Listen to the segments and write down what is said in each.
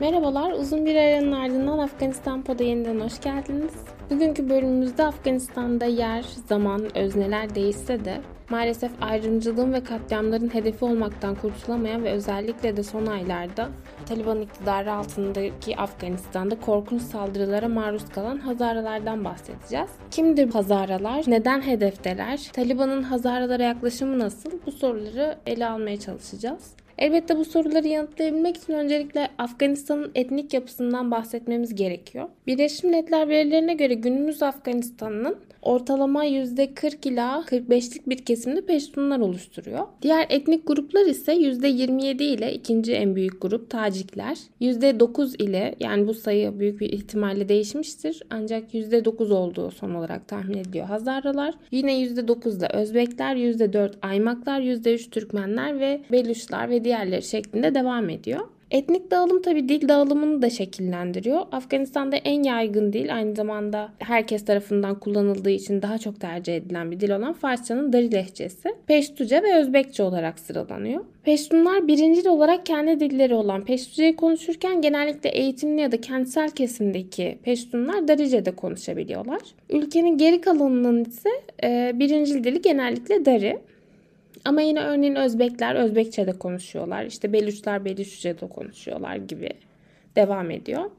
Merhabalar, uzun bir aranın ardından Afganistan Pod'a yeniden hoş geldiniz. Bugünkü bölümümüzde Afganistan'da yer, zaman, özneler değişse de maalesef ayrımcılığın ve katliamların hedefi olmaktan kurtulamayan ve özellikle de son aylarda Taliban iktidarı altındaki Afganistan'da korkunç saldırılara maruz kalan Hazaralardan bahsedeceğiz. Kimdir Hazaralar? Neden hedefteler? Taliban'ın Hazaralara yaklaşımı nasıl? Bu soruları ele almaya çalışacağız. Elbette bu soruları yanıtlayabilmek için öncelikle Afganistan'ın etnik yapısından bahsetmemiz gerekiyor. Birleşmiş Milletler verilerine göre günümüz Afganistan'ın ortalama %40 ila 45'lik bir kesimde Peştunlar oluşturuyor. Diğer etnik gruplar ise %27 ile ikinci en büyük grup Tacikler, %9 ile yani bu sayı büyük bir ihtimalle değişmiştir ancak %9 olduğu son olarak tahmin ediliyor Hazaralar. Yine %9 da Özbekler, %4 Aymaklar, %3 Türkmenler ve Beluşlar ve diğerleri şeklinde devam ediyor. Etnik dağılım tabi dil dağılımını da şekillendiriyor. Afganistan'da en yaygın dil aynı zamanda herkes tarafından kullanıldığı için daha çok tercih edilen bir dil olan Farsçanın Dari lehçesi. Peştuca ve Özbekçe olarak sıralanıyor. Peştunlar birincil olarak kendi dilleri olan Peştuca'yı konuşurken genellikle eğitimli ya da kentsel kesimdeki Peştunlar Darice'de konuşabiliyorlar. Ülkenin geri kalanının ise e, birincil dili genellikle Dari. Ama yine örneğin Özbekler Özbekçe'de konuşuyorlar. İşte Belüçler Belüşçe'de konuşuyorlar gibi devam ediyor.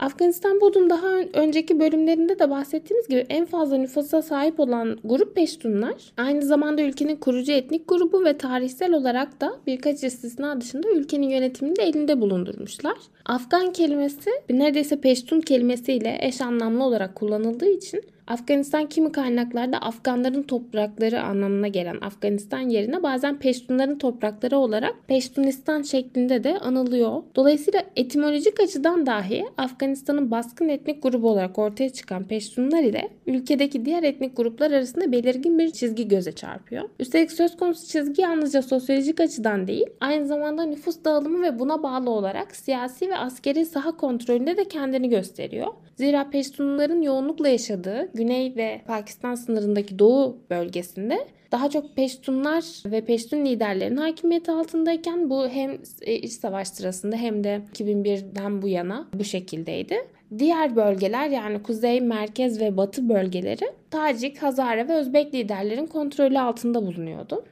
Afganistan Bud'un daha önceki bölümlerinde de bahsettiğimiz gibi en fazla nüfusa sahip olan grup Peştunlar. Aynı zamanda ülkenin kurucu etnik grubu ve tarihsel olarak da birkaç istisna dışında ülkenin yönetimini de elinde bulundurmuşlar. Afgan kelimesi neredeyse Peştun kelimesiyle eş anlamlı olarak kullanıldığı için Afganistan kimi kaynaklarda Afganların toprakları anlamına gelen Afganistan yerine bazen Peştunların toprakları olarak Peştunistan şeklinde de anılıyor. Dolayısıyla etimolojik açıdan dahi Afganistan'ın baskın etnik grubu olarak ortaya çıkan Peştunlar ile ülkedeki diğer etnik gruplar arasında belirgin bir çizgi göze çarpıyor. Üstelik söz konusu çizgi yalnızca sosyolojik açıdan değil, aynı zamanda nüfus dağılımı ve buna bağlı olarak siyasi ve askeri saha kontrolünde de kendini gösteriyor. Zira Peştunların yoğunlukla yaşadığı Güney ve Pakistan sınırındaki Doğu bölgesinde daha çok Peştunlar ve Peştun liderlerin hakimiyeti altındayken bu hem e, iç savaş sırasında hem de 2001'den bu yana bu şekildeydi. Diğer bölgeler yani kuzey, merkez ve batı bölgeleri Tacik, Hazara ve Özbek liderlerin kontrolü altında bulunuyordu.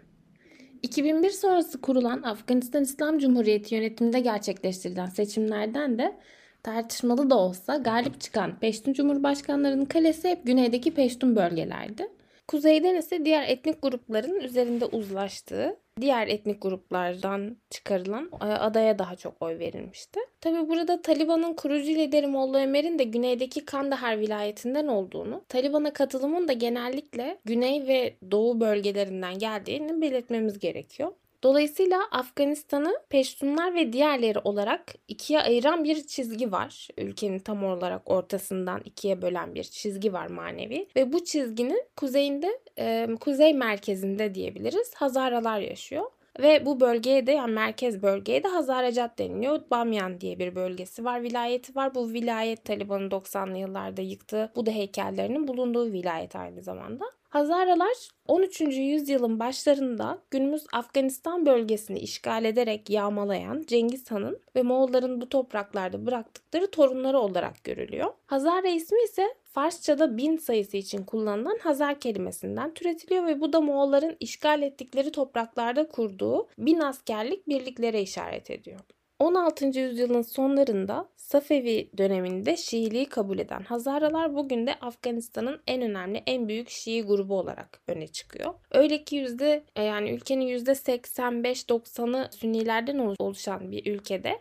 2001 sonrası kurulan Afganistan İslam Cumhuriyeti yönetiminde gerçekleştirilen seçimlerden de tartışmalı da olsa galip çıkan Peştun Cumhurbaşkanlarının kalesi hep güneydeki Peştun bölgelerdi. Kuzeyden ise diğer etnik grupların üzerinde uzlaştığı, diğer etnik gruplardan çıkarılan e, adaya daha çok oy verilmişti. Tabi burada Taliban'ın kurucu lideri Molla Ömer'in de güneydeki Kandahar vilayetinden olduğunu, Taliban'a katılımın da genellikle güney ve doğu bölgelerinden geldiğini belirtmemiz gerekiyor. Dolayısıyla Afganistan'ı Peştunlar ve diğerleri olarak ikiye ayıran bir çizgi var. Ülkenin tam olarak ortasından ikiye bölen bir çizgi var manevi. Ve bu çizginin kuzeyinde, e, kuzey merkezinde diyebiliriz Hazaralar yaşıyor. Ve bu bölgeye de yani merkez bölgeye de Hazaracat deniliyor. Bamyan diye bir bölgesi var, vilayeti var. Bu vilayet Taliban'ın 90'lı yıllarda yıktığı Buda heykellerinin bulunduğu vilayet aynı zamanda. Hazaralar 13. yüzyılın başlarında günümüz Afganistan bölgesini işgal ederek yağmalayan Cengiz Han'ın ve Moğolların bu topraklarda bıraktıkları torunları olarak görülüyor. Hazara ismi ise Farsçada bin sayısı için kullanılan Hazar kelimesinden türetiliyor ve bu da Moğolların işgal ettikleri topraklarda kurduğu bin askerlik birliklere işaret ediyor. 16. yüzyılın sonlarında Safevi döneminde Şiiliği kabul eden Hazaralar bugün de Afganistan'ın en önemli, en büyük Şii grubu olarak öne çıkıyor. Öyle ki yüzde e, yani ülkenin yüzde 85-90'ı Sünnilerden oluşan bir ülkede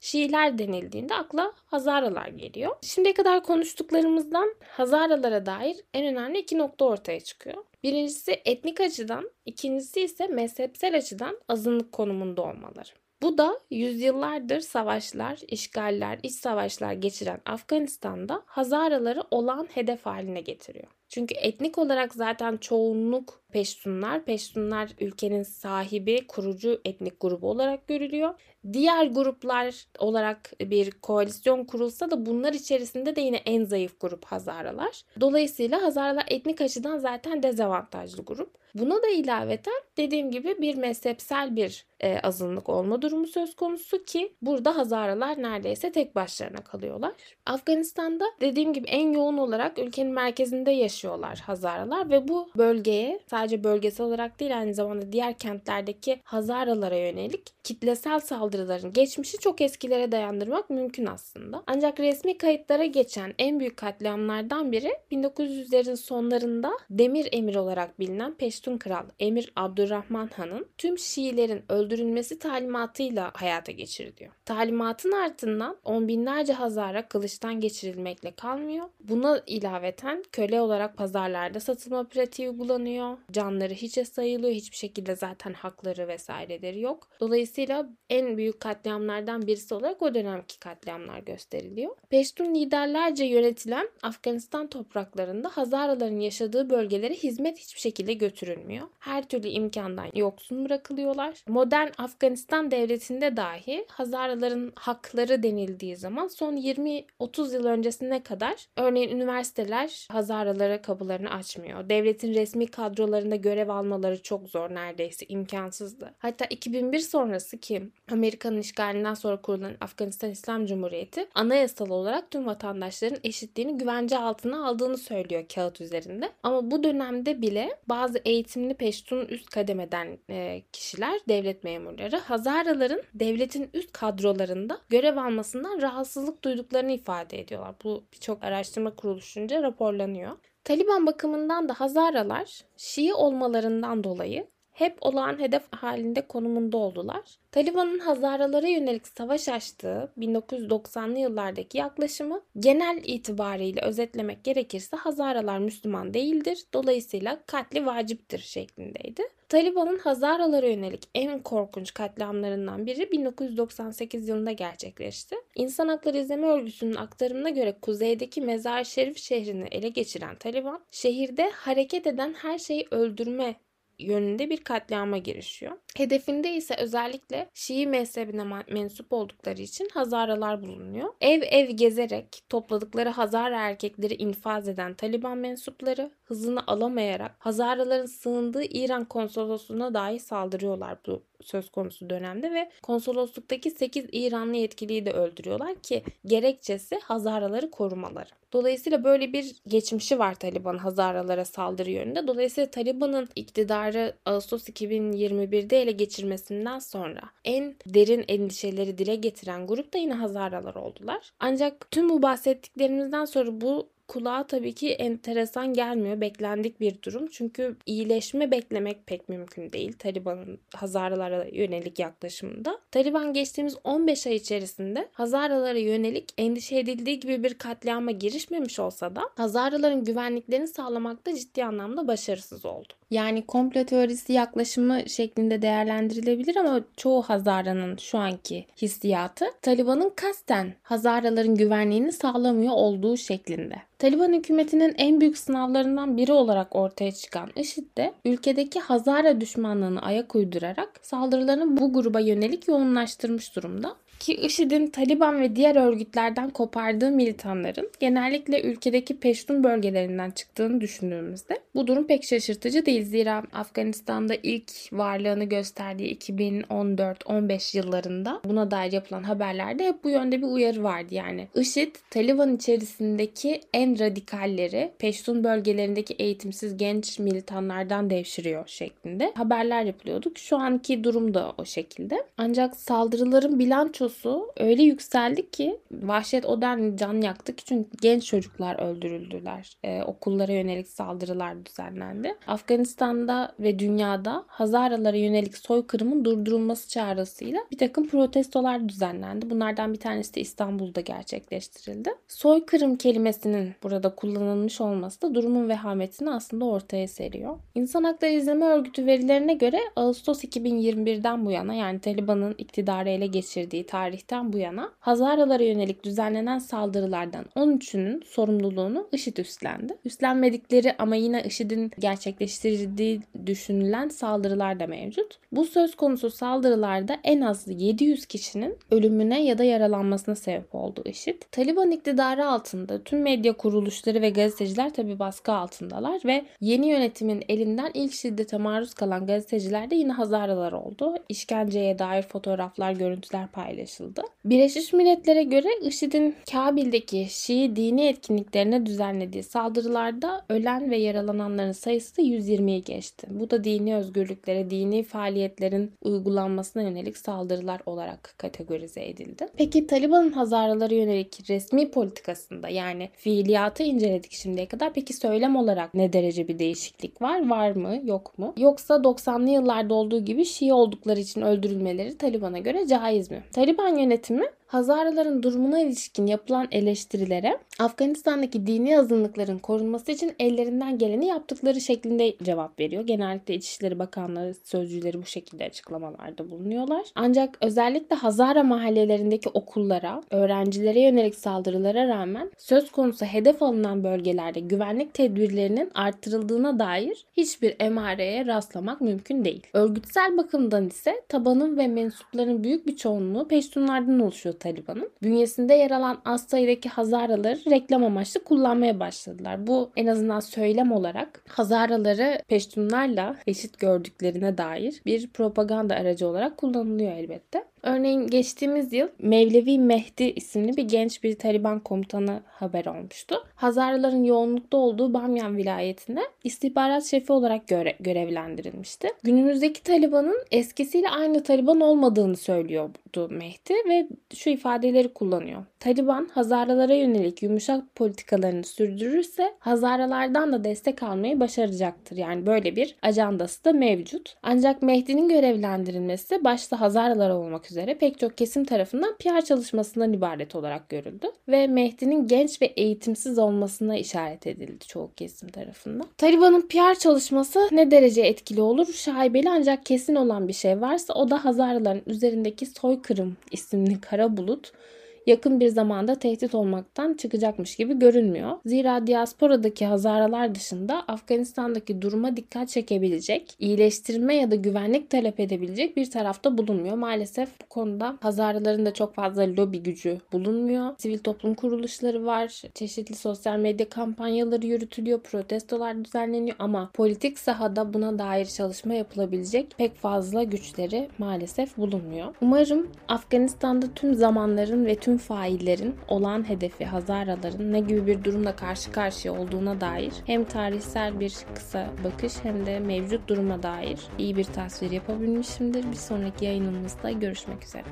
Şiiler denildiğinde akla Hazaralar geliyor. Şimdiye kadar konuştuklarımızdan Hazaralara dair en önemli iki nokta ortaya çıkıyor. Birincisi etnik açıdan, ikincisi ise mezhepsel açıdan azınlık konumunda olmaları. Bu da yüzyıllardır savaşlar, işgaller, iç savaşlar geçiren Afganistan'da Hazaraları olan hedef haline getiriyor. Çünkü etnik olarak zaten çoğunluk Peştunlar. Peştunlar ülkenin sahibi, kurucu etnik grubu olarak görülüyor. Diğer gruplar olarak bir koalisyon kurulsa da bunlar içerisinde de yine en zayıf grup Hazaralar. Dolayısıyla Hazaralar etnik açıdan zaten dezavantajlı grup. Buna da ilaveten dediğim gibi bir mezhepsel bir e, azınlık olma durumu söz konusu ki burada Hazaralar neredeyse tek başlarına kalıyorlar. Afganistan'da dediğim gibi en yoğun olarak ülkenin merkezinde yaşıyorlar Hazaralar ve bu bölgeye sadece bölgesel olarak değil aynı zamanda diğer kentlerdeki Hazaralara yönelik kitlesel saldırıların geçmişi çok eskilere dayandırmak mümkün aslında. Ancak resmi kayıtlara geçen en büyük katliamlardan biri 1900'lerin sonlarında Demir Emir olarak bilinen Peştun Kral Emir Abdurrahman Han'ın tüm Şiilerin öldürülmesi talimatıyla hayata geçiriliyor. Talimatın ardından on binlerce Hazara kılıçtan geçirilmekle kalmıyor. Buna ilaveten köle olarak pazarlarda satılma pratiği uygulanıyor. Canları hiçe sayılıyor. Hiçbir şekilde zaten hakları vesaireleri yok. Dolayısıyla en büyük katliamlardan birisi olarak o dönemki katliamlar gösteriliyor. Peştun liderlerce yönetilen Afganistan topraklarında Hazaraların yaşadığı bölgelere hizmet hiçbir şekilde götürülmüyor. Her türlü imkandan yoksun bırakılıyorlar. Modern Afganistan devletinde dahi Hazaraların hakları denildiği zaman son 20-30 yıl öncesine kadar örneğin üniversiteler Hazaralara kapılarını açmıyor. Devletin resmi kadrolarında görev almaları çok zor neredeyse imkansızdı. Hatta 2001 sonrası ki Amerika'nın işgalinden sonra kurulan Afganistan İslam Cumhuriyeti anayasal olarak tüm vatandaşların eşitliğini güvence altına aldığını söylüyor kağıt üzerinde. Ama bu dönemde bile bazı eğitimli peştun üst kademeden e, kişiler, devlet memurları Hazaraların devletin üst kadrolarında görev almasından rahatsızlık duyduklarını ifade ediyorlar. Bu birçok araştırma kuruluşunca raporlanıyor. Taliban bakımından da Hazaralar Şii olmalarından dolayı hep olağan hedef halinde konumunda oldular. Taliban'ın Hazaralara yönelik savaş açtığı 1990'lı yıllardaki yaklaşımı genel itibariyle özetlemek gerekirse Hazaralar Müslüman değildir. Dolayısıyla katli vaciptir şeklindeydi. Taliban'ın Hazaralara yönelik en korkunç katliamlarından biri 1998 yılında gerçekleşti. İnsan Hakları İzleme Örgütü'nün aktarımına göre kuzeydeki Mezar Şerif şehrini ele geçiren Taliban, şehirde hareket eden her şeyi öldürme yönünde bir katliama girişiyor. Hedefinde ise özellikle Şii mezhebine mensup oldukları için Hazaralar bulunuyor. Ev ev gezerek topladıkları Hazara erkekleri infaz eden Taliban mensupları hızını alamayarak Hazaraların sığındığı İran konsolosluğuna dahi saldırıyorlar bu söz konusu dönemde ve konsolosluktaki 8 İranlı yetkiliyi de öldürüyorlar ki gerekçesi Hazaraları korumaları. Dolayısıyla böyle bir geçmişi var Taliban Hazaralara saldırı yönünde. Dolayısıyla Taliban'ın iktidarı Ağustos 2021'de ele geçirmesinden sonra en derin endişeleri dile getiren grup da yine Hazaralar oldular. Ancak tüm bu bahsettiklerimizden sonra bu kulağa tabii ki enteresan gelmiyor. Beklendik bir durum. Çünkü iyileşme beklemek pek mümkün değil Taliban'ın Hazaralara yönelik yaklaşımında. Taliban geçtiğimiz 15 ay içerisinde Hazaralara yönelik endişe edildiği gibi bir katliama girişmemiş olsa da Hazaraların güvenliklerini sağlamakta ciddi anlamda başarısız oldu. Yani komplo teorisi yaklaşımı şeklinde değerlendirilebilir ama çoğu Hazara'nın şu anki hissiyatı Taliban'ın kasten Hazaraların güvenliğini sağlamıyor olduğu şeklinde. Taliban hükümetinin en büyük sınavlarından biri olarak ortaya çıkan IŞİD de ülkedeki Hazara düşmanlığını ayak uydurarak saldırılarını bu gruba yönelik yoğunlaştırmış durumda. Ki IŞİD'in Taliban ve diğer örgütlerden kopardığı militanların genellikle ülkedeki Peştun bölgelerinden çıktığını düşündüğümüzde bu durum pek şaşırtıcı değil. Zira Afganistan'da ilk varlığını gösterdiği 2014-15 yıllarında buna dair yapılan haberlerde hep bu yönde bir uyarı vardı. Yani IŞİD Taliban içerisindeki en radikalleri Peştun bölgelerindeki eğitimsiz genç militanlardan devşiriyor şeklinde haberler yapılıyordu. Şu anki durum da o şekilde. Ancak saldırıların bilançosu nüfusu öyle yükseldi ki vahşet o denli can yaktı ki çünkü genç çocuklar öldürüldüler. Ee, okullara yönelik saldırılar düzenlendi. Afganistan'da ve dünyada Hazaralara yönelik soykırımın durdurulması çağrısıyla bir takım protestolar düzenlendi. Bunlardan bir tanesi de İstanbul'da gerçekleştirildi. Soykırım kelimesinin burada kullanılmış olması da durumun vehametini aslında ortaya seriyor. İnsan Hakları İzleme Örgütü verilerine göre Ağustos 2021'den bu yana yani Taliban'ın iktidarı ele geçirdiği tarihten bu yana Hazaralara yönelik düzenlenen saldırılardan 13'ünün sorumluluğunu IŞİD üstlendi. Üstlenmedikleri ama yine IŞİD'in gerçekleştirdiği düşünülen saldırılar da mevcut. Bu söz konusu saldırılarda en az 700 kişinin ölümüne ya da yaralanmasına sebep oldu IŞİD. Taliban iktidarı altında tüm medya kuruluşları ve gazeteciler tabi baskı altındalar ve yeni yönetimin elinden ilk şiddete maruz kalan gazeteciler de yine Hazaralar oldu. İşkenceye dair fotoğraflar, görüntüler paylaşıldı. Birleşmiş Milletler'e göre IŞİD'in Kabil'deki Şii dini etkinliklerine düzenlediği saldırılarda ölen ve yaralananların sayısı 120'yi geçti. Bu da dini özgürlüklere, dini faaliyetlerin uygulanmasına yönelik saldırılar olarak kategorize edildi. Peki Taliban'ın Hazaralara yönelik resmi politikasında yani fiiliyatı inceledik şimdiye kadar. Peki söylem olarak ne derece bir değişiklik var? Var mı? Yok mu? Yoksa 90'lı yıllarda olduğu gibi Şii oldukları için öldürülmeleri Taliban'a göre caiz mi? Taliban yönetimi Hazaraların durumuna ilişkin yapılan eleştirilere Afganistan'daki dini azınlıkların korunması için ellerinden geleni yaptıkları şeklinde cevap veriyor. Genellikle İçişleri Bakanlığı sözcüleri bu şekilde açıklamalarda bulunuyorlar. Ancak özellikle Hazara mahallelerindeki okullara, öğrencilere yönelik saldırılara rağmen söz konusu hedef alınan bölgelerde güvenlik tedbirlerinin artırıldığına dair hiçbir emareye rastlamak mümkün değil. Örgütsel bakımdan ise tabanın ve mensupların büyük bir çoğunluğu Peştunlardan oluşuyor Taliban'ın. Bünyesinde yer alan az sayıdaki Hazaraları reklam amaçlı kullanmaya başladılar. Bu en azından söylem olarak Hazaraları Peştunlarla eşit gördüklerine dair bir propaganda aracı olarak kullanılıyor elbette. Örneğin geçtiğimiz yıl Mevlevi Mehdi isimli bir genç bir Taliban komutanı haber olmuştu. Hazarların yoğunlukta olduğu Bamyan vilayetinde istihbarat şefi olarak göre görevlendirilmişti. Günümüzdeki Taliban'ın eskisiyle aynı Taliban olmadığını söylüyordu Mehdi ve şu ifadeleri kullanıyor. Taliban Hazaralara yönelik yumuşak politikalarını sürdürürse Hazaralardan da destek almayı başaracaktır. Yani böyle bir ajandası da mevcut. Ancak Mehdi'nin görevlendirilmesi başta Hazaralar olmak üzere pek çok kesim tarafından PR çalışmasından ibaret olarak görüldü ve Mehdi'nin genç ve eğitimsiz olmasına işaret edildi çoğu kesim tarafından. Taliban'ın PR çalışması ne derece etkili olur şaibeli ancak kesin olan bir şey varsa o da Hazarların üzerindeki soykırım isimli kara bulut yakın bir zamanda tehdit olmaktan çıkacakmış gibi görünmüyor. Zira diasporadaki Hazaralar dışında Afganistan'daki duruma dikkat çekebilecek, iyileştirme ya da güvenlik talep edebilecek bir tarafta bulunmuyor. Maalesef bu konuda Hazaraların da çok fazla lobi gücü bulunmuyor. Sivil toplum kuruluşları var, çeşitli sosyal medya kampanyaları yürütülüyor, protestolar düzenleniyor ama politik sahada buna dair çalışma yapılabilecek pek fazla güçleri maalesef bulunmuyor. Umarım Afganistan'da tüm zamanların ve tüm faillerin olan hedefi Hazaraların ne gibi bir durumla karşı karşıya olduğuna dair hem tarihsel bir kısa bakış hem de mevcut duruma dair iyi bir tasvir yapabilmişimdir. Bir sonraki yayınımızda görüşmek üzere.